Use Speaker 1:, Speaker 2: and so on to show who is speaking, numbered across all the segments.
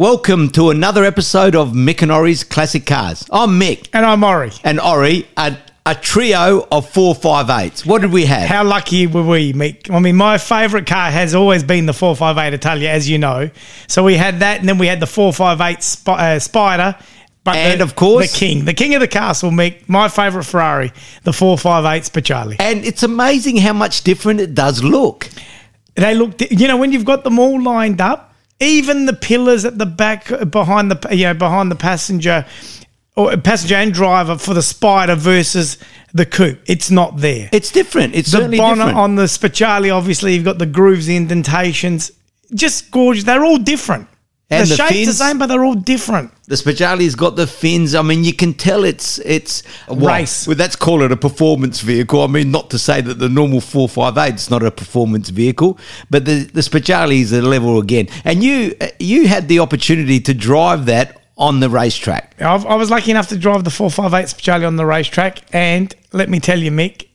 Speaker 1: Welcome to another episode of Mick and Ori's Classic Cars. I'm Mick
Speaker 2: And I'm Ori.
Speaker 1: and Ori, a, a trio of 458s. What did we have?
Speaker 2: How lucky were we, Mick? I mean, my favourite car has always been the 458 Italia, as you know. So we had that, and then we had the 458 Sp- uh, Spider. But
Speaker 1: And
Speaker 2: the-
Speaker 1: of course-
Speaker 2: the king, the king of the castle, Mick. My favourite Ferrari, the 458 Speciale.
Speaker 1: and it's amazing how much different it does look.
Speaker 2: They look, di- you know, when you've got them all lined up, even the pillars at the back uh, behind the, you know, behind the passenger or passenger and driver for the Spider versus the coupe, it's not there.
Speaker 1: It's different. It's
Speaker 2: the bonnet
Speaker 1: different.
Speaker 2: on the Speciale, obviously, you've got the grooves, the indentations, just gorgeous. They're all different.
Speaker 1: And
Speaker 2: the,
Speaker 1: the
Speaker 2: shape's the same, but they're all different.
Speaker 1: the Speciale's got the fins. I mean, you can tell it's it's well,
Speaker 2: Race.
Speaker 1: Well, let's call it a performance vehicle. I mean, not to say that the normal 458 is not a performance vehicle, but the the Speciale is a level again. And you you had the opportunity to drive that on the racetrack.
Speaker 2: I've, I was lucky enough to drive the 458 Speciale on the racetrack, and let me tell you, Mick,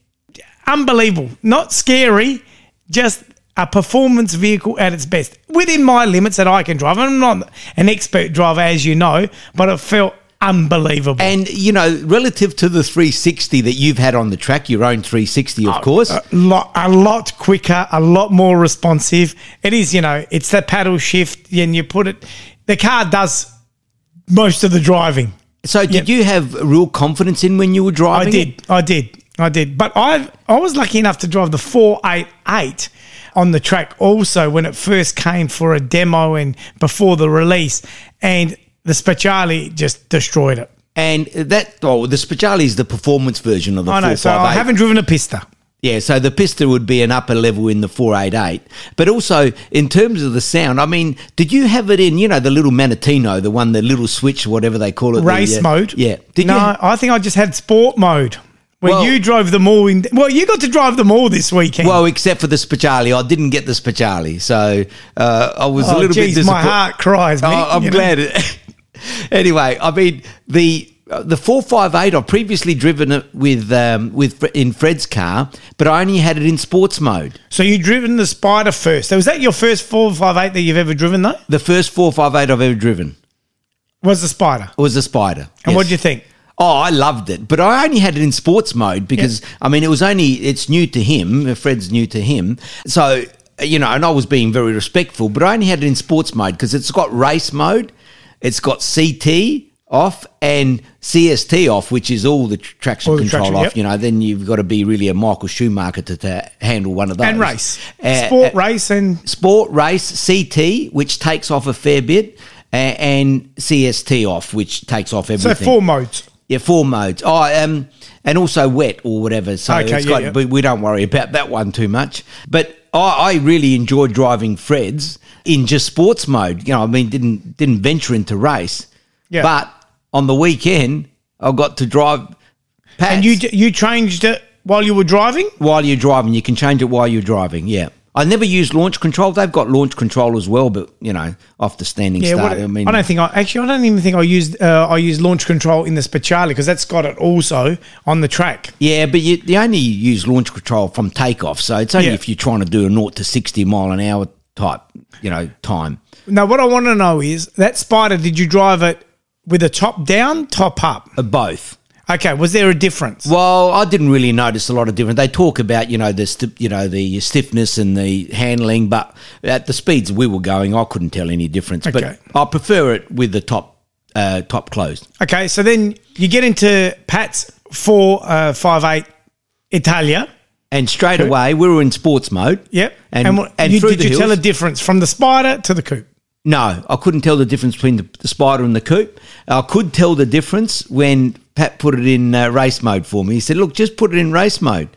Speaker 2: unbelievable. Not scary, just a performance vehicle at its best within my limits that I can drive. I'm not an expert driver, as you know, but it felt unbelievable.
Speaker 1: And you know, relative to the 360 that you've had on the track, your own 360, of uh, course.
Speaker 2: a lot, a lot quicker, a lot more responsive. It is, you know, it's the paddle shift, and you put it. The car does most of the driving.
Speaker 1: so, did you have real confidence in when you were driving?
Speaker 2: I did,
Speaker 1: it?
Speaker 2: I did, I did. But I, I was lucky enough to drive the four eight eight on the track also when it first came for a demo and before the release, and the Speciale just destroyed it.
Speaker 1: And that, oh, the Speciale is the performance version of the
Speaker 2: I know. So I haven't driven a Pista.
Speaker 1: Yeah, so the Pista would be an upper level in the 488. But also, in terms of the sound, I mean, did you have it in, you know, the little Manettino, the one, the little switch, whatever they call it? the,
Speaker 2: race
Speaker 1: uh,
Speaker 2: mode.
Speaker 1: Yeah. Did
Speaker 2: no,
Speaker 1: you?
Speaker 2: I think I just had sport mode. Where
Speaker 1: Well-
Speaker 2: you drove them all in. Well, you got to drive them all this weekend.
Speaker 1: Well, except for the Speciale. I didn't get the Speciale. So uh, I was a
Speaker 2: oh,
Speaker 1: little bit
Speaker 2: geez,
Speaker 1: disappointed.
Speaker 2: my heart cries.
Speaker 1: Oh, I'm
Speaker 2: you
Speaker 1: glad. It, anyway, I mean the uh, the four five eight. I've previously driven it with um, with in Fred's car, but I only had it in sports mode.
Speaker 2: So you driven the Spider first. So was that your first four five eight that you've ever driven though?
Speaker 1: The first four five eight I've ever driven
Speaker 2: Was the Spider?
Speaker 1: It was the Spider.
Speaker 2: And
Speaker 1: Yes.
Speaker 2: what did you think?
Speaker 1: Oh, I loved it, but I only had it in sports mode because I mean it was only it's new to him. Fred's new to him, so you know, and I was being very respectful, but I only had it in sports mode because it's got race mode, it's got CT off and CST off, which is all the traction
Speaker 2: All the
Speaker 1: control
Speaker 2: traction,
Speaker 1: off.
Speaker 2: yep.
Speaker 1: You know, then you've got to be really a Michael Schumacher to, to handle one of those
Speaker 2: And race.
Speaker 1: Uh,
Speaker 2: Sport
Speaker 1: uh,
Speaker 2: race and
Speaker 1: sport race CT, which takes off a fair bit, and CST off, which takes off everything.
Speaker 2: so four modes.
Speaker 1: Yeah, four modes. Oh, um, and also wet or whatever. So
Speaker 2: Okay,
Speaker 1: it's
Speaker 2: yeah,
Speaker 1: got,
Speaker 2: yeah.
Speaker 1: we don't worry about that one too much. But I, I really enjoy driving Fred's in just sports mode. You know, I mean, didn't didn't venture into race.
Speaker 2: Yeah.
Speaker 1: But on the weekend, I got to drive. Pat's.
Speaker 2: And you you changed it while you were driving?
Speaker 1: while you're driving, you can change it while you're driving. Yeah. I never use launch control. They've got launch control as well, but you know, off the standing
Speaker 2: Yeah,
Speaker 1: start.
Speaker 2: what,
Speaker 1: I mean,
Speaker 2: I don't think I actually I don't even think I used uh, I used launch control in the Speciale because that's got it also on the track.
Speaker 1: Yeah, but you, you only use launch control from takeoff, so it's only
Speaker 2: Yeah.
Speaker 1: if you're trying to do a 0 to 60 mile an hour type, you know, time.
Speaker 2: Now what I want to know is that Spider did you drive it with a top down, top up?
Speaker 1: Uh, both.
Speaker 2: Okay, was there a difference?
Speaker 1: Well, I didn't really notice a lot of difference. They talk about you know the sti- you know the stiffness and the handling, but at the speeds we were going, I couldn't tell any difference.
Speaker 2: Okay.
Speaker 1: But I prefer it with the top uh, top closed.
Speaker 2: Okay, so then you get into Pat's four uh, five eight Italia.
Speaker 1: And straight away we were in sports mode.
Speaker 2: Yep.
Speaker 1: And,
Speaker 2: And,
Speaker 1: and,
Speaker 2: you, did you tell a difference from the Spider to the Coupe?
Speaker 1: No, I couldn't tell the difference between the, the Spider and the Coupe. I could tell the difference when Pat put it in uh, race mode for me. He said, "Look, just put it in race mode."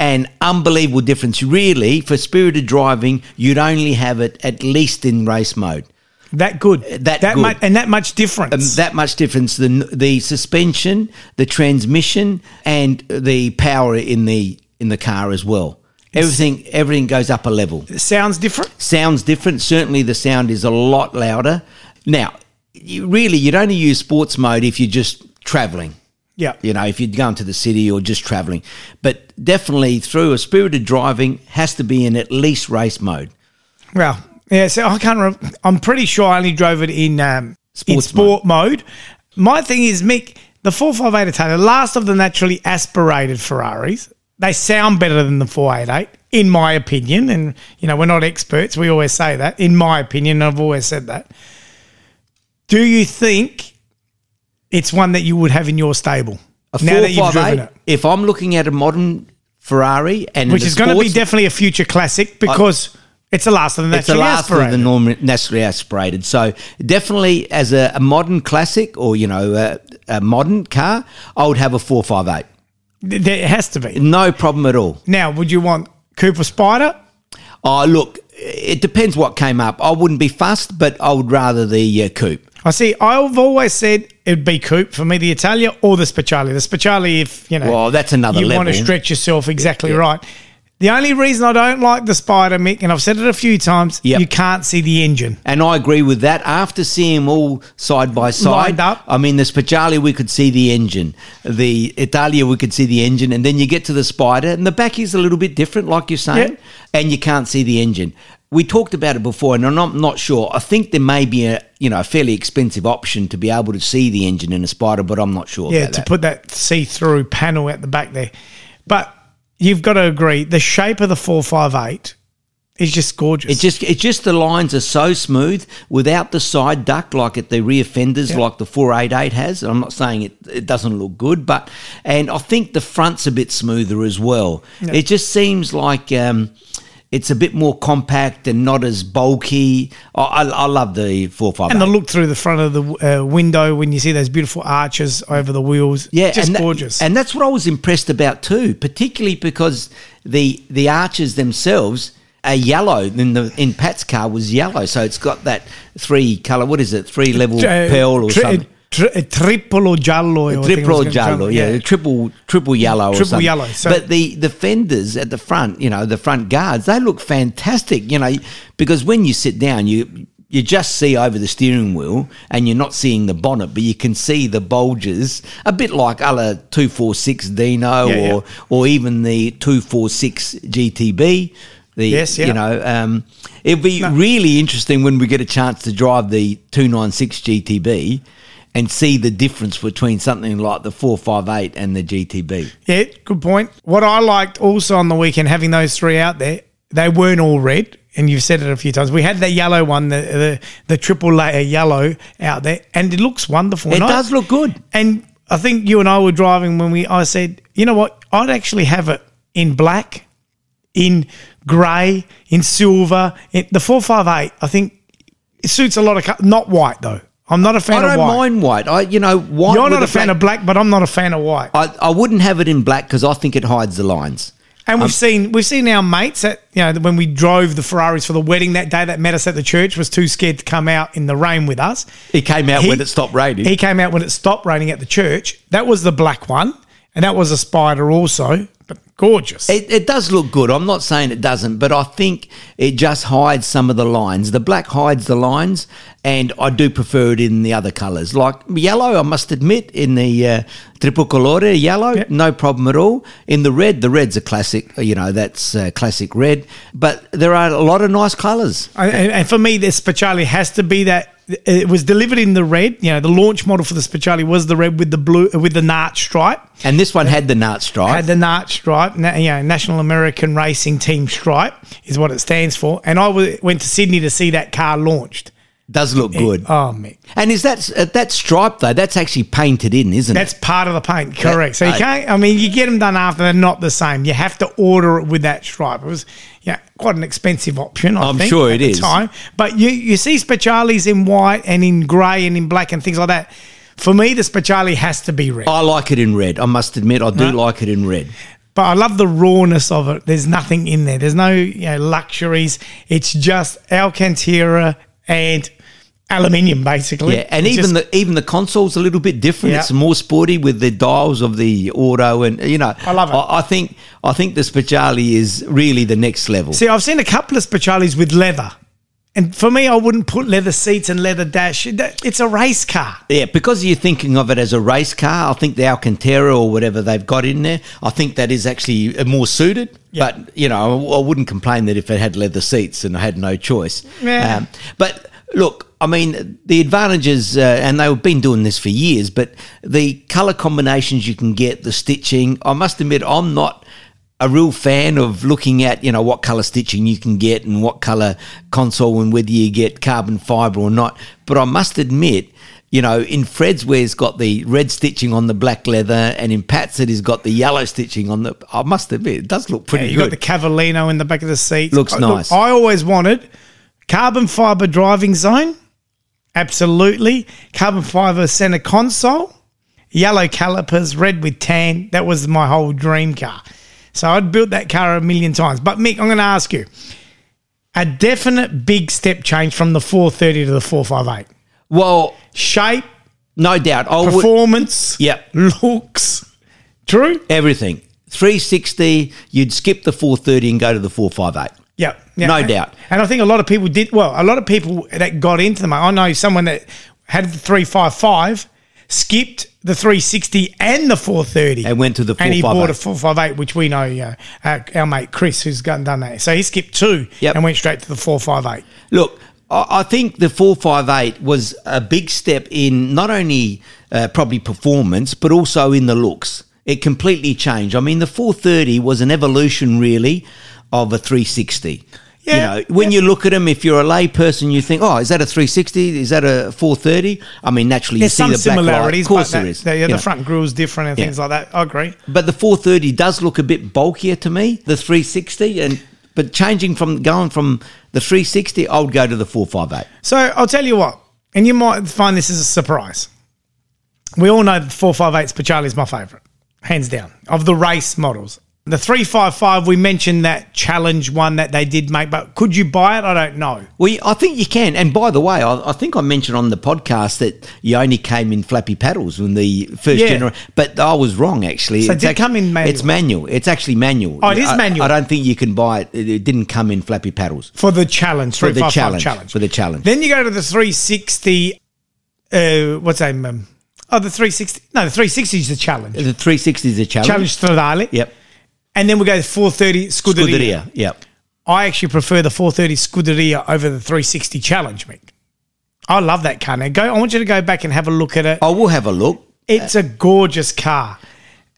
Speaker 1: An unbelievable difference. Really, for spirited driving, you'd only have it at least in race mode.
Speaker 2: That good.
Speaker 1: that good.
Speaker 2: much and that much difference.
Speaker 1: Um, that much difference. The the suspension, the transmission, and the power in the in the car as well. Everything everything goes up a level.
Speaker 2: sounds different.
Speaker 1: sounds different. Certainly, the sound is a lot louder. Now, you really, you'd only use sports mode if you're just traveling.
Speaker 2: Yeah.
Speaker 1: You know, if you're going to the city or just traveling. But definitely through a spirited driving has to be in at least race mode.
Speaker 2: Well, Yeah, so I can't. Re- I'm pretty sure I only drove it in um, in sport mode. My thing is, Mick, the 458 Italia, last of the naturally aspirated Ferraris, they sound better than the 488, in my opinion. And you know, we're not experts. We always say that. In my opinion, I've always said that. Do you think it's one that you would have in your stable
Speaker 1: A
Speaker 2: now that you've driven
Speaker 1: 458,
Speaker 2: it?
Speaker 1: if I'm looking at a modern Ferrari and
Speaker 2: Which is going to be definitely a future classic because it's the last of the
Speaker 1: it's the
Speaker 2: naturally
Speaker 1: last
Speaker 2: aspirated.
Speaker 1: of the norm- naturally aspirated. So definitely as a, a modern classic or you know a, a modern car, I would have a four five eight.
Speaker 2: There has to be.
Speaker 1: No problem at all.
Speaker 2: Now, would you want Cooper Spider?
Speaker 1: Oh, look, it depends what came up. I wouldn't be fussed, but I would rather the uh, coupe.
Speaker 2: I see. I've always said it'd be coupe for me, the Italia or the Speciale. The Speciale, if you know,
Speaker 1: Well, that's another
Speaker 2: you want to stretch yourself exactly right. The only reason I don't like the Spider, Mick, and I've said it a few times,
Speaker 1: Yep.
Speaker 2: you can't see the engine.
Speaker 1: And I agree with that. After seeing them all side by side,
Speaker 2: Lined up.
Speaker 1: I mean, the Speciale, we could see the engine. The Italia, we could see the engine. And then you get to the Spider, and the back is a little bit different, like you're saying,
Speaker 2: Yep.
Speaker 1: and you can't see the engine. We talked about it before, and I'm not, not sure. I think there may be a you know a fairly expensive option to be able to see the engine in a Spider, but I'm not sure.
Speaker 2: Yeah, to
Speaker 1: that.
Speaker 2: put that see-through panel at the back there. But you've got to agree, the shape of the 458 is just gorgeous.
Speaker 1: It just it's just the lines are so smooth without the side duct like at the rear fenders
Speaker 2: Yeah.
Speaker 1: like the 488 has. I'm not saying it it doesn't look good, but and I think the front's a bit smoother as well. It just seems like um, it's a bit more compact and not as bulky. I, I, I love the 458.
Speaker 2: and the look through the front of the uh, window when you see those beautiful arches over the wheels.
Speaker 1: Yeah,
Speaker 2: just
Speaker 1: and that-
Speaker 2: gorgeous.
Speaker 1: and that's what I was impressed about too, particularly because the the arches themselves are yellow. In the in Pat's car was yellow, so it's got that three color. What is it? Three level
Speaker 2: Uh,
Speaker 1: pearl or
Speaker 2: tri-
Speaker 1: something.
Speaker 2: Tri- tripolo giallo. I think it
Speaker 1: Triple giallo,
Speaker 2: gonna-
Speaker 1: yeah, triple triple yellow, or
Speaker 2: Triple yellow, so-
Speaker 1: but the the fenders at the front, you know, the front guards, they look fantastic. You know, because when you sit down, you you just see over the steering wheel, and you're not seeing the bonnet, but you can see the bulges, a bit like other two four six Dino
Speaker 2: Yeah, yeah.
Speaker 1: or or even the two four six GTB. The,
Speaker 2: Yes, yeah.
Speaker 1: You know, um, it'd be really interesting when we get a chance to drive the 296 GTB and see the difference between something like the 458 and the GTB.
Speaker 2: Yeah, good point. What I liked also on the weekend, having those three out there, they weren't all red. And you've said it a few times. We had that yellow one, the the, the triple layer yellow out there, and it looks wonderful.
Speaker 1: It
Speaker 2: I-
Speaker 1: does look good.
Speaker 2: And I think you and I were driving when we. I said, you know what? I'd actually have it in black, in grey, in silver. In, the four five eight. I think it suits a lot of. Not white though. I'm not a fan
Speaker 1: I
Speaker 2: of
Speaker 1: don't
Speaker 2: white.
Speaker 1: mind white. I, you know, white.
Speaker 2: You're not a fan
Speaker 1: black-
Speaker 2: of black, but I'm not a fan of white.
Speaker 1: I, I wouldn't have it in black because I think it hides the lines.
Speaker 2: And we've um, seen we've seen our mates at you know when we drove the Ferraris for the wedding that day that met us at the church was too scared to come out in the rain with us.
Speaker 1: He came out
Speaker 2: He-
Speaker 1: when it stopped raining.
Speaker 2: He came out when it stopped raining at the church. That was the black one, and that was a spider also, gorgeous.
Speaker 1: It, it does look good. I'm not saying it doesn't, but I think it just hides some of the lines. The black hides the lines, and I do prefer it in the other colours. Like yellow, I must admit, in the uh, triple colore yellow,
Speaker 2: Yep.
Speaker 1: no problem at all. In the red, the red's a classic, you know, that's uh, classic red. But there are a lot of nice colours.
Speaker 2: And, and- for me, the Speciale has to be that. It was delivered in the red. You know, the launch model for the Speciale was the red with the blue with the Nart stripe.
Speaker 1: And this one had the Nart stripe.
Speaker 2: had the NART stripe, na- you know, National American Racing Team stripe is what it stands for. And I w- went to Sydney to see that car launched.
Speaker 1: Does look good.
Speaker 2: Oh, Mick.
Speaker 1: And is that uh, that stripe though? That's actually painted in, isn't it?
Speaker 2: That's
Speaker 1: it?
Speaker 2: part of the paint, correct. So you
Speaker 1: uh,
Speaker 2: can't, I mean, you get them done after, they're not the same. You have to order it with that stripe. It was yeah, quite an expensive option, I
Speaker 1: I'm
Speaker 2: think,
Speaker 1: sure
Speaker 2: at
Speaker 1: it
Speaker 2: the
Speaker 1: is.
Speaker 2: Time. But you, you see Speciales in white and in grey and in black and things like that. For me, the Speciale has to be red.
Speaker 1: I like it in red. I must admit, I do like it in red.
Speaker 2: But I love the rawness of it. There's nothing in there. There's no you know, luxuries. It's just Alcantara and aluminium, basically.
Speaker 1: Yeah, and
Speaker 2: It's
Speaker 1: even
Speaker 2: just-
Speaker 1: the even the console's a little bit different.
Speaker 2: Yeah.
Speaker 1: It's more sporty with the dials of the auto, and you know,
Speaker 2: I love it.
Speaker 1: I, I think I think the Speciale is really the next level.
Speaker 2: see, I've seen a couple of Speciales with leather, And for me, I wouldn't put leather seats and leather dash. It's a race car.
Speaker 1: Yeah, because you're thinking of it as a race car, I think the Alcantara or whatever they've got in there, I think that is actually more suited.
Speaker 2: Yeah.
Speaker 1: But, you know, I wouldn't complain that if it had leather seats and I had no choice.
Speaker 2: Yeah.
Speaker 1: Um, but look, I mean, the advantages, uh, and they've been doing this for years, but the colour combinations you can get, the stitching, I must admit, I'm not a real fan of looking at you know what color stitching you can get and what color console and whether you get carbon fiber or not. But I must admit, you know, in Fred's where he's got the red stitching on the black leather, and in Pat's that he's got the yellow stitching on the. I must admit, it does look pretty
Speaker 2: Yeah, you
Speaker 1: good.
Speaker 2: got the Cavallino in the back of the seat.
Speaker 1: Looks
Speaker 2: look,
Speaker 1: nice.
Speaker 2: I always wanted carbon fiber driving zone. Absolutely. Carbon fiber center console, yellow calipers, red with tan. That was my whole dream car. So I'd built that car a million times. But Mick, I'm going to ask you a definite big step change from the 430 to the 458.
Speaker 1: well,
Speaker 2: Shape,
Speaker 1: no doubt. I would.
Speaker 2: performance,
Speaker 1: Yep.
Speaker 2: looks. True?
Speaker 1: Everything. 360, you'd skip the 430 and go to the 458.
Speaker 2: Yeah, yeah.
Speaker 1: No
Speaker 2: And-
Speaker 1: doubt.
Speaker 2: And I think a lot of people did well. A lot of people that got into them. I know someone that had the three five five, skipped the three sixty and the four thirty,
Speaker 1: And went to the
Speaker 2: and he
Speaker 1: 458.
Speaker 2: bought a four five eight, which we know. Yeah, uh, our mate Chris who's done that. So he skipped two
Speaker 1: Yep.
Speaker 2: and went straight to the four five eight.
Speaker 1: Look, I I think the 458 was a big step in not only uh, probably performance, but also in the looks. It completely changed. I mean, the 430 was an evolution, really, of a 360.
Speaker 2: Yeah,
Speaker 1: you know, when
Speaker 2: yeah.
Speaker 1: you look at them, if you're a lay person, you think, "Oh, is that a 360? Is that a 430?" I mean, naturally,
Speaker 2: There's
Speaker 1: you see the
Speaker 2: similarities,
Speaker 1: Of course, there is.
Speaker 2: the, yeah, the front grill's different and
Speaker 1: Yeah.
Speaker 2: things like that. Oh, I agree.
Speaker 1: But the 430 does look a bit bulkier to me. The 360, and but changing from going from the 360, I would go to the 458.
Speaker 2: So I'll tell you what, and you might find this as a surprise. We all know that 458 Speciale is my favourite, hands down, of the race models. The 355, we mentioned that challenge one that they did make, but could you buy it? I don't know.
Speaker 1: Well, I think you can. And by the way, I, I think I mentioned on the podcast that you only came in flappy paddles when the first
Speaker 2: Yeah.
Speaker 1: generation. But I was wrong, actually.
Speaker 2: So it
Speaker 1: It's
Speaker 2: did come in manual?
Speaker 1: It's manual. It's actually manual.
Speaker 2: Oh, it is
Speaker 1: I-
Speaker 2: manual.
Speaker 1: I don't think you can buy it. It, didn't come in flappy paddles.
Speaker 2: For the challenge,
Speaker 1: For the challenge,
Speaker 2: challenge.
Speaker 1: for the challenge.
Speaker 2: Then you go to the 360, uh, what's that? Um, oh, the 360. No, the 360 is the challenge.
Speaker 1: The 360 is a challenge.
Speaker 2: Challenge Stradale.
Speaker 1: Yep.
Speaker 2: And then we go to 430 Scuderia.
Speaker 1: Scuderia. Yep.
Speaker 2: I actually prefer the 430 Scuderia over the 360 Challenge, Mick. I love that car. Now, go. I want you to go back and have a look at it.
Speaker 1: I will have a look.
Speaker 2: It's a gorgeous car.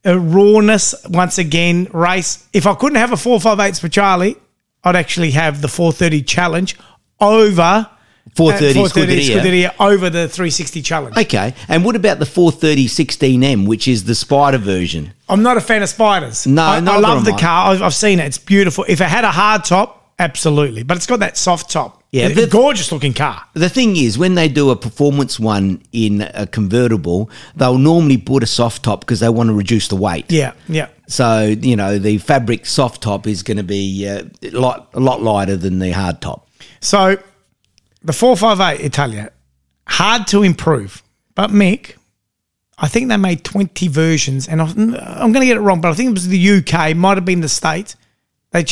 Speaker 2: A rawness, once again, race. If I couldn't have a 458 Speciale, I'd actually have the 430 Challenge over
Speaker 1: 430
Speaker 2: uh, 430
Speaker 1: Scuderia.
Speaker 2: Scuderia over the 360 Challenge.
Speaker 1: Okay. And what about the 430 16M, which is the Spider version?
Speaker 2: I'm not a fan of spiders.
Speaker 1: No,
Speaker 2: I, I love the car. I've, I've seen it. It's beautiful. If it had a hard top, absolutely. But it's got that soft top.
Speaker 1: Yeah,
Speaker 2: It's
Speaker 1: the-
Speaker 2: gorgeous looking car.
Speaker 1: The thing is, when they do a performance one in a convertible, they'll normally put a soft top because they want to reduce the weight.
Speaker 2: Yeah, yeah.
Speaker 1: So you know the fabric soft top is going to be uh, a lot a lot lighter than the hard top.
Speaker 2: So the 458 Italia, hard to improve. But Mick, I think they made 20 versions, and I'm, I'm going to get it wrong, but I think it was the UK, might have been the States. They,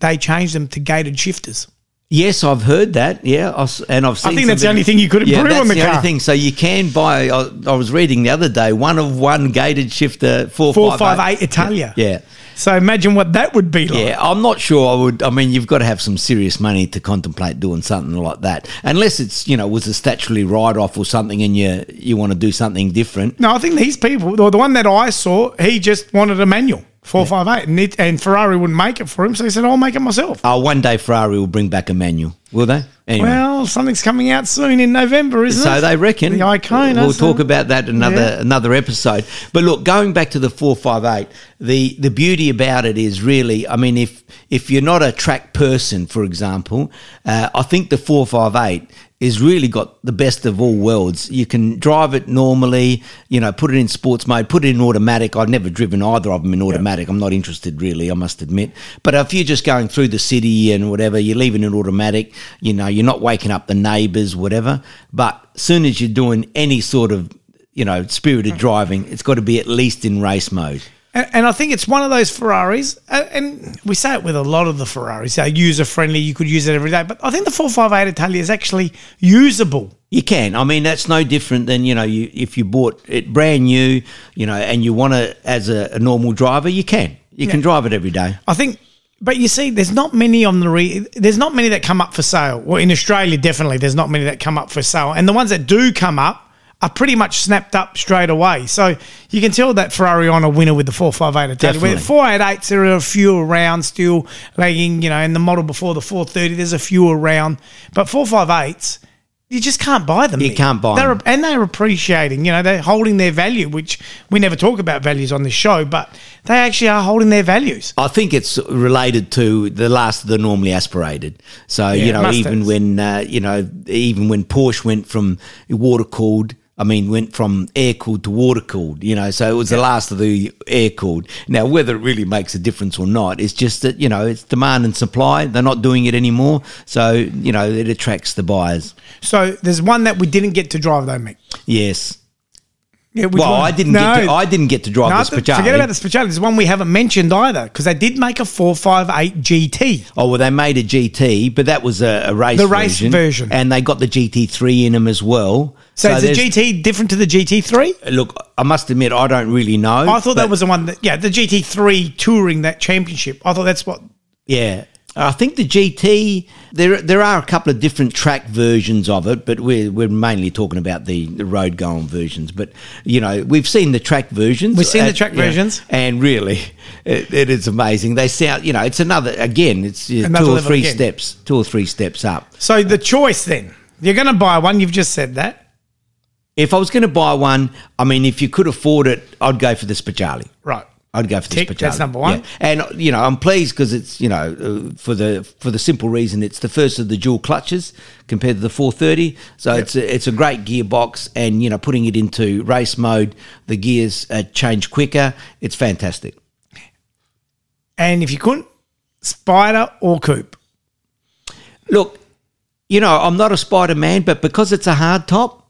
Speaker 2: they changed them to gated shifters.
Speaker 1: Yes, I've heard that. Yeah, and I've seen.
Speaker 2: I
Speaker 1: think
Speaker 2: that's the only thing you could
Speaker 1: yeah,
Speaker 2: improve
Speaker 1: that's
Speaker 2: on the
Speaker 1: the
Speaker 2: car.
Speaker 1: only thing. So you can buy. I, I was reading the other day one of one gated shifter four
Speaker 2: 458 Italia.
Speaker 1: Yeah.
Speaker 2: So imagine what that would be like.
Speaker 1: Yeah, I'm not sure I would. I mean, you've got to have some serious money to contemplate doing something like that, unless it's you know was a statutory write off or something, and you you want to do something different.
Speaker 2: No, I think these people, or the one that I saw, he just wanted a manual, 458, and, it, and Ferrari wouldn't make it for him. So he said, I'll make it myself.
Speaker 1: Oh, one day Ferrari will bring back a manual, will they? Anyway.
Speaker 2: Well, something's coming out soon in November, isn't
Speaker 1: So
Speaker 2: it?
Speaker 1: So they reckon.
Speaker 2: The Icona.
Speaker 1: We'll
Speaker 2: so-
Speaker 1: talk about that another
Speaker 2: Yeah.
Speaker 1: another episode. But look, going back to the four five eight, the the beauty about it is really, I mean, if if you're not a track person, for example, uh, I think the four five eight is really got the best of all worlds. You can drive it normally, you know, put it in sports mode, put it in automatic. I've never driven either of them in automatic. I'm not interested really, I must admit. But if you're just going through the city and whatever, you're leaving it automatic, you know, you're not waking up the neighbours, whatever. But as soon as you're doing any sort of, you know, spirited mm. driving, it's got to be at least in race mode.
Speaker 2: And, and I think it's one of those Ferraris, uh, and we say it with a lot of the Ferraris, they're user friendly, you could use it every day. But I think the 458 Italia is actually usable.
Speaker 1: You can. I mean, that's no different than you know, you if you bought it brand new, you know, and you want to as a, a normal driver, you can. You can drive it every day.
Speaker 2: I think, but you see, there's not many on the re, there's not many that come up for sale. Well, in Australia, definitely, there's not many that come up for sale, and the ones that do come up are pretty much snapped up straight away. So you can tell that Ferrari on a winner with the 458 Italia. With
Speaker 1: Definitely.
Speaker 2: 488s, there are a few around still lagging, you know, in the model before the 430, there's a few around. But 458s, you just can't buy them.
Speaker 1: You
Speaker 2: Mick.
Speaker 1: can't buy
Speaker 2: they're,
Speaker 1: them.
Speaker 2: And they're appreciating, you know, they're holding their value, which we never talk about values on this show, but they actually are holding their values.
Speaker 1: I think it's related to the last of the normally aspirated. So
Speaker 2: Yeah,
Speaker 1: you know, even when uh, you know, even when Porsche went from water cooled. I mean, went from air cooled to water cooled, you know, so it was the last of the air cooled. Now, whether it really makes a difference or not, it's just that, you know, it's demand and supply. They're not doing it anymore. So, you know, it attracts the buyers.
Speaker 2: So there's one that we didn't get to drive, though, Mick.
Speaker 1: Yes.
Speaker 2: Yeah,
Speaker 1: Well,
Speaker 2: one?
Speaker 1: I didn't
Speaker 2: No.
Speaker 1: get to, I didn't get to drive
Speaker 2: No,
Speaker 1: the Speciale.
Speaker 2: forget about the speciality. There's one we haven't mentioned either because they did make a 458 GT.
Speaker 1: Oh well, they made a GT, but that was a, a race
Speaker 2: The race version.
Speaker 1: and they got the GT3 in them as well.
Speaker 2: So, is the GT different to the GT3?
Speaker 1: Look, I must admit, I don't really know.
Speaker 2: I thought that was the one that, yeah, the GT3 touring that championship. I thought that's what.
Speaker 1: yeah. I think the GT there there are a couple of different track versions of it, but we're we're mainly talking about the, the road going versions. But you know, we've seen the track versions.
Speaker 2: We've seen the
Speaker 1: Uh,
Speaker 2: track versions.
Speaker 1: and really, it, it is amazing. They sound, you know, it's another again, it's uh, two or three
Speaker 2: again.
Speaker 1: steps, two or three steps up.
Speaker 2: So the choice then, you're going to buy one. You've just said that.
Speaker 1: If I was going to buy one, I mean, if you could afford it, I'd go for the Speciale.
Speaker 2: Right.
Speaker 1: I'd go for
Speaker 2: Tick,
Speaker 1: Speciale.
Speaker 2: that's number one.
Speaker 1: Yeah. And you know, I'm pleased because it's you know uh, for the for the simple reason it's the first of the dual clutches compared to the 430. So it's a, it's a great gearbox, and you know, putting it into race mode, the gears uh, change quicker. It's fantastic.
Speaker 2: And if you couldn't, Spider or Coupe.
Speaker 1: Look, you know, I'm not a Spider man, but because it's a hard top,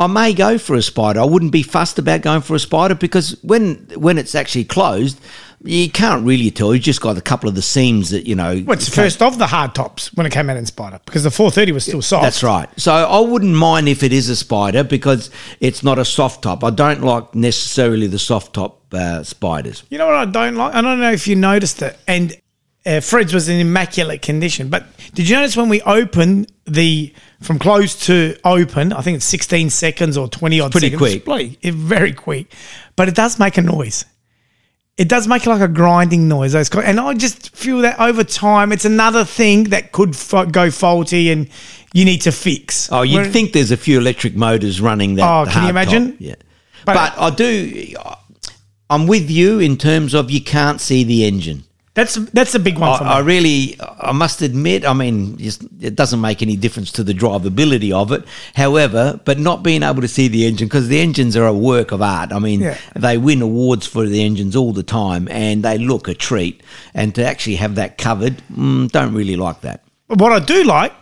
Speaker 1: I may go for a Spider. I wouldn't be fussed about going for a Spider because when when it's actually closed, you can't really tell. You've just got a couple of the seams that you know.
Speaker 2: Well, it's the first of the hard tops when it came out in Spider because the 430 was still soft.
Speaker 1: That's right. So I wouldn't mind if it is a spider because it's not a soft top. I don't like necessarily the soft top uh, spiders.
Speaker 2: You know what I don't like? I don't know if you noticed it. And uh, Fred's was in immaculate condition. But did you notice when we opened the from closed to open? I think it's 16 seconds or 20 odd
Speaker 1: pretty
Speaker 2: seconds.
Speaker 1: quick.
Speaker 2: It's bloody- it's very quick, but it does make a noise. It does make like a grinding noise. Those and I just feel that over time, it's another thing that could fo- go faulty and you need to fix.
Speaker 1: Oh, you'd think there's a few electric motors running that.
Speaker 2: Oh, can you
Speaker 1: hard top.
Speaker 2: imagine?
Speaker 1: Yeah,
Speaker 2: But-
Speaker 1: but, I do. I'm with you in terms of you can't see the engine.
Speaker 2: That's that's a big one for me.
Speaker 1: I, I really, I must admit, I mean, it doesn't make any difference to the drivability of it. However, but not being able to see the engine because the engines are a work of art. I mean,
Speaker 2: Yeah.
Speaker 1: they win awards for the engines all the time, and they look a treat. And to actually have that covered, mm, don't really like that.
Speaker 2: What I do like,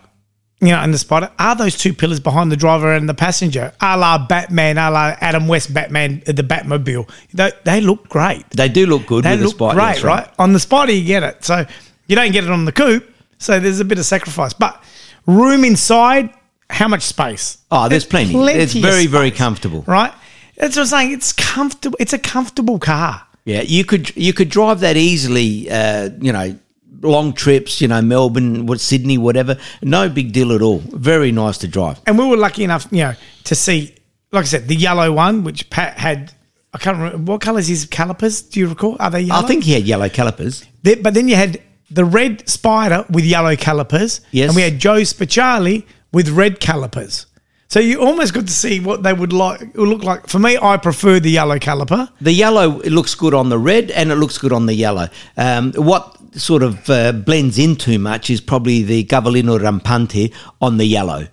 Speaker 2: you know, in the Spider, are those two pillars behind the driver and the passenger, a la Batman, a la Adam West Batman, the Batmobile. They, they look great.
Speaker 1: They do look good.
Speaker 2: They
Speaker 1: with
Speaker 2: look
Speaker 1: the Spider,
Speaker 2: great,
Speaker 1: that's
Speaker 2: right? On the Spider, you get it. So you don't get it on the Coupe. So there's a bit of sacrifice. But room inside, how much space?
Speaker 1: Oh, there's plenty. It's
Speaker 2: of
Speaker 1: very, very comfortable.
Speaker 2: Right? That's what I'm saying. It's comfortable. It's a comfortable car.
Speaker 1: Yeah, you could you could drive that easily. Uh, you know, long trips. You know, Melbourne, what Sydney, whatever. No big deal at all. Very nice to drive.
Speaker 2: And we were lucky enough, you know, to see, like I said, the yellow one, which Pat had. I can't remember what colours his calipers. Do you recall? Are they yellow?
Speaker 1: I think he had yellow calipers.
Speaker 2: There- but then you had the red Spider with yellow calipers.
Speaker 1: Yes.
Speaker 2: And we had Joe Speciale with red calipers. So you almost got to see what they would like would look like. For me, I prefer the yellow caliper.
Speaker 1: The yellow it looks good on the red, and it looks good on the yellow. Um, what sort of uh, blends in too much is probably the Cavallino Rampante on the yellow.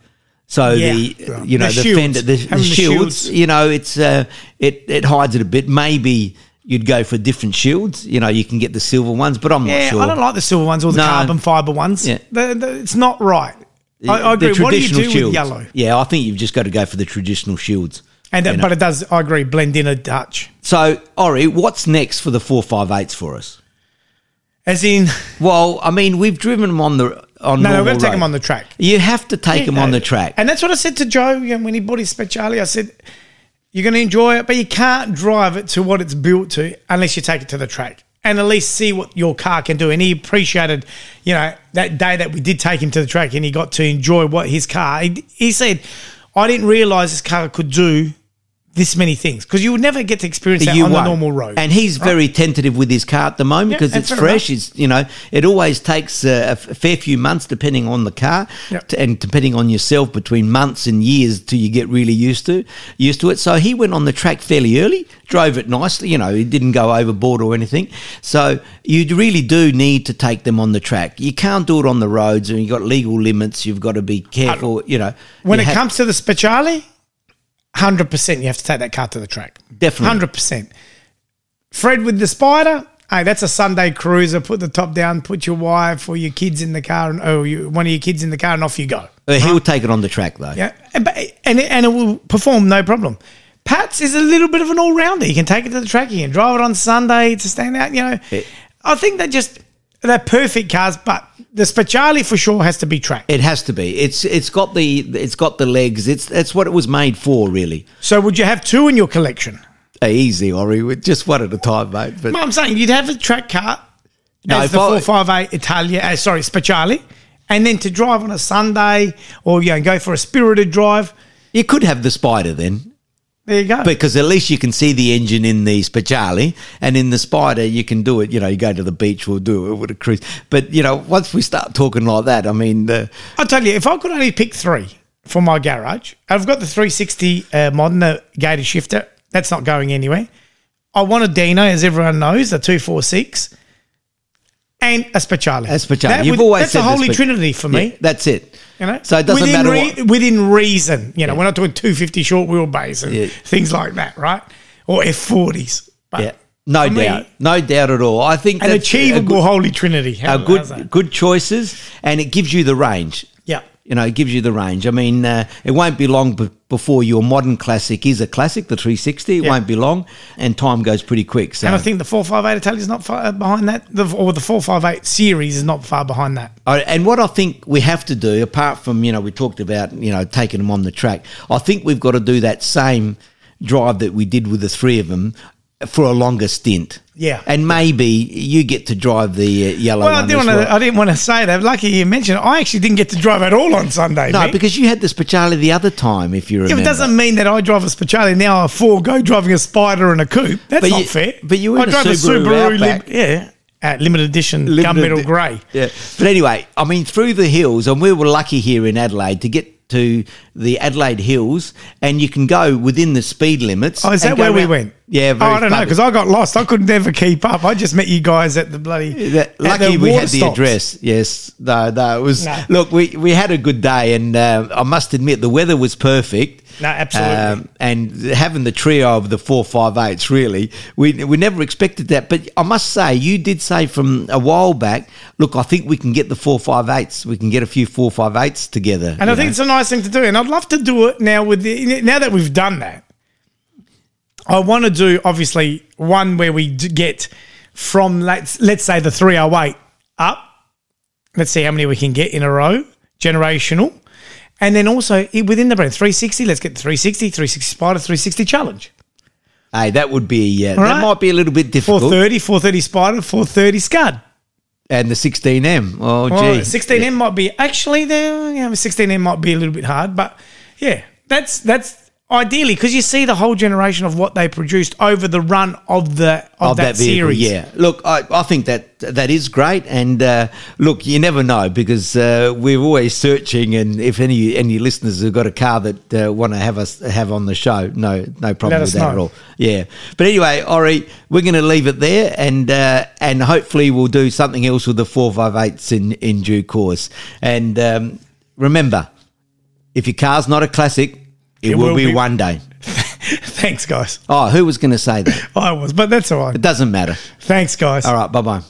Speaker 1: So
Speaker 2: Yeah.
Speaker 1: the
Speaker 2: Yeah.
Speaker 1: you know
Speaker 2: The
Speaker 1: the,
Speaker 2: shields.
Speaker 1: fender, the, the
Speaker 2: the
Speaker 1: shields,
Speaker 2: shields.
Speaker 1: You know, it's uh, it it hides it a bit. Maybe you'd go for different shields. You know, you can get the silver ones, but I'm
Speaker 2: Yeah,
Speaker 1: not sure.
Speaker 2: I don't like the silver ones or the
Speaker 1: No.
Speaker 2: carbon fiber ones.
Speaker 1: Yeah.
Speaker 2: It's not right. I, I agree. What do you do
Speaker 1: traditional
Speaker 2: with yellow?
Speaker 1: Yeah, I think you've just got to go for the traditional shields.
Speaker 2: And
Speaker 1: You know.
Speaker 2: but it does. I agree. Blend in a Dutch.
Speaker 1: So, Ori, what's next for the 458s for us?
Speaker 2: As in,
Speaker 1: Well, I mean, we've driven them on the on
Speaker 2: no, no, we're going to take
Speaker 1: road.
Speaker 2: them on the track.
Speaker 1: You have to take them on the track.
Speaker 2: And that's what I said to Joe when he bought his Speciale. I said, you're going to enjoy it, but you can't drive it to what it's built to unless you take it to the track and at least see what your car can do. And he appreciated, you know, that day that we did take him to the track and he got to enjoy what his car. He, he said, I didn't realize this car could do this many things because you would never get to experience that
Speaker 1: you
Speaker 2: on
Speaker 1: won't.
Speaker 2: the normal road.
Speaker 1: And he's very tentative with his car at the moment because
Speaker 2: and
Speaker 1: it's fresh.
Speaker 2: enough.
Speaker 1: It's you know it always takes a, a f- fair few months depending on the car
Speaker 2: Yeah.
Speaker 1: t- and depending on yourself between months and years till you get really used to used to it. So he went on the track fairly early, drove it nicely. You know, he didn't go overboard or anything. So you really do need to take them on the track. You can't do it on the roads, and you've got legal limits. You've got to be careful. You know,
Speaker 2: when
Speaker 1: You
Speaker 2: it
Speaker 1: have-
Speaker 2: comes to the Speciale, 100% you have to take that car to the track.
Speaker 1: Definitely.
Speaker 2: 100%. Fred with the Spider, hey, that's a Sunday cruiser. Put the top down, put your wife or your kids in the car, and, or you, one of your kids in the car, and off you go.
Speaker 1: uh, he'll take it on the track though.
Speaker 2: Yeah, and, and, it- and it will perform no problem. Pat's is a little bit of an all rounder. You can take it to the track, you can drive it on Sunday to stand out. You know. I think they're just they're perfect cars, but the Speciale for sure has to be track.
Speaker 1: It has to be. It's it's got the it's got the legs. It's that's what it was made for, really.
Speaker 2: So would you have two in your collection?
Speaker 1: Uh, easy, Ori, with just one at a time, mate. But
Speaker 2: No, I'm saying you'd have a track car
Speaker 1: No,
Speaker 2: as the 458 Italia, uh, sorry, Speciale, and then to drive on a Sunday or you know, go for a spirited drive.
Speaker 1: you could have the Spider then,
Speaker 2: There you go.
Speaker 1: because at least you can see the engine in the Speciale, and in the Spider you can do it. You know, you go to the beach, we'll do it with a cruise. But you know, once we start talking like that, I mean, uh,
Speaker 2: I'll tell you, if I could only pick three for my garage, I've got the 360 uh, modern, the gated shifter. That's not going anywhere. I want a Dino, as everyone knows, the 246, and a Speciale.
Speaker 1: a Speciale.
Speaker 2: That
Speaker 1: You've
Speaker 2: would-
Speaker 1: always
Speaker 2: That's a
Speaker 1: the
Speaker 2: holy
Speaker 1: Spe-
Speaker 2: trinity for me.
Speaker 1: yeah, that's it.
Speaker 2: You know,
Speaker 1: So it doesn't
Speaker 2: within
Speaker 1: matter
Speaker 2: rea-
Speaker 1: what-
Speaker 2: within reason. You know, we're not doing 250 short wheelbase and
Speaker 1: Yeah.
Speaker 2: things like that, right? Or F40s.
Speaker 1: Yeah, no
Speaker 2: for me,
Speaker 1: doubt, no doubt at all. I think
Speaker 2: An achievable
Speaker 1: good-
Speaker 2: holy trinity. How,
Speaker 1: good good choices, and it gives you the range. You know, it gives you the range. I mean, uh, it won't be long b- before your modern classic is a classic, the 360. It
Speaker 2: Yeah.
Speaker 1: won't be long, and time goes pretty quick. So,
Speaker 2: And I think the 458 Italia is not far behind that, the, or the 458 series is not far behind that.
Speaker 1: I- and what I think we have to do, apart from you know, we talked about you know taking them on the track. I think we've got to do that same drive that we did with the three of them for a longer stint.
Speaker 2: Yeah.
Speaker 1: and maybe you get to drive the uh, yellow
Speaker 2: Well, I didn't,
Speaker 1: well.
Speaker 2: to, I didn't want to say that. Lucky you mentioned it. I actually didn't get to drive at all on Sunday.
Speaker 1: no,
Speaker 2: Mick.
Speaker 1: because you had the Speciale the other time, if you
Speaker 2: Yeah,
Speaker 1: remember.
Speaker 2: it doesn't mean that I drive a Speciale now. I forego driving a Spider and a coupe. That's
Speaker 1: But
Speaker 2: not
Speaker 1: you-
Speaker 2: fair.
Speaker 1: but you were
Speaker 2: I
Speaker 1: in a
Speaker 2: drove
Speaker 1: Subaru Outback.
Speaker 2: yeah, at limited edition
Speaker 1: Limited
Speaker 2: gunmetal
Speaker 1: di-
Speaker 2: grey.
Speaker 1: Yeah. But anyway, I mean, through the hills, and we were lucky here in Adelaide to get to the Adelaide Hills, and you can go within the speed limits.
Speaker 2: Oh, is that where we went?
Speaker 1: Yeah,
Speaker 2: Oh, I don't know because I got lost. I could never keep up. I just met you guys at the bloody.
Speaker 1: That- lucky
Speaker 2: the
Speaker 1: we had the address. Yes, no, no. It was
Speaker 2: No.
Speaker 1: look. We we had a good day, and uh, I must admit the weather was perfect. Um,
Speaker 2: No, absolutely.
Speaker 1: and having the trio of the four five eights, really, we we never expected that. But I must say, you did say from a while back. Look, I think we can get the four five eights. We can get a few four five eights together.
Speaker 2: And I think
Speaker 1: know.
Speaker 2: it's a nice thing to do. And I'd love to do it now with the now that we've done that. I want to do obviously one where we get from let's let's say the 308 up. Let's see how many we can get in a row, generational. And then also within the brand 360, let's get the 360, 360 Spider, 360 Challenge.
Speaker 1: Hey, that would be uh,
Speaker 2: All
Speaker 1: that
Speaker 2: right.
Speaker 1: might be a little bit difficult.
Speaker 2: 430, 430 Spider, 430 Scud.
Speaker 1: And the 16M. Oh,
Speaker 2: Well,
Speaker 1: gee.
Speaker 2: 16M might be actually there. Yeah, 16M might be a little bit hard, but yeah, that's that's ideally because you see the whole generation of what they produced over the run of the of,
Speaker 1: of
Speaker 2: that,
Speaker 1: that, vehicle,
Speaker 2: series.
Speaker 1: Yeah, look, I, I think that that is great, and uh, look, you never know because uh, we're always searching, and if any any listeners have got a car that uh, want to have us have on the show, no no problem with that at all. Yeah, but anyway, Ori, we're going to leave it there, and uh, and hopefully we'll do something else with the four five eights in in due course. And um, remember, if your car's not a classic, it,
Speaker 2: It
Speaker 1: will,
Speaker 2: will
Speaker 1: be
Speaker 2: be.
Speaker 1: one day.
Speaker 2: Thanks, guys.
Speaker 1: Oh, who was going to say that?
Speaker 2: I was, but that's all right.
Speaker 1: It doesn't matter.
Speaker 2: Thanks, guys.
Speaker 1: All right, bye bye.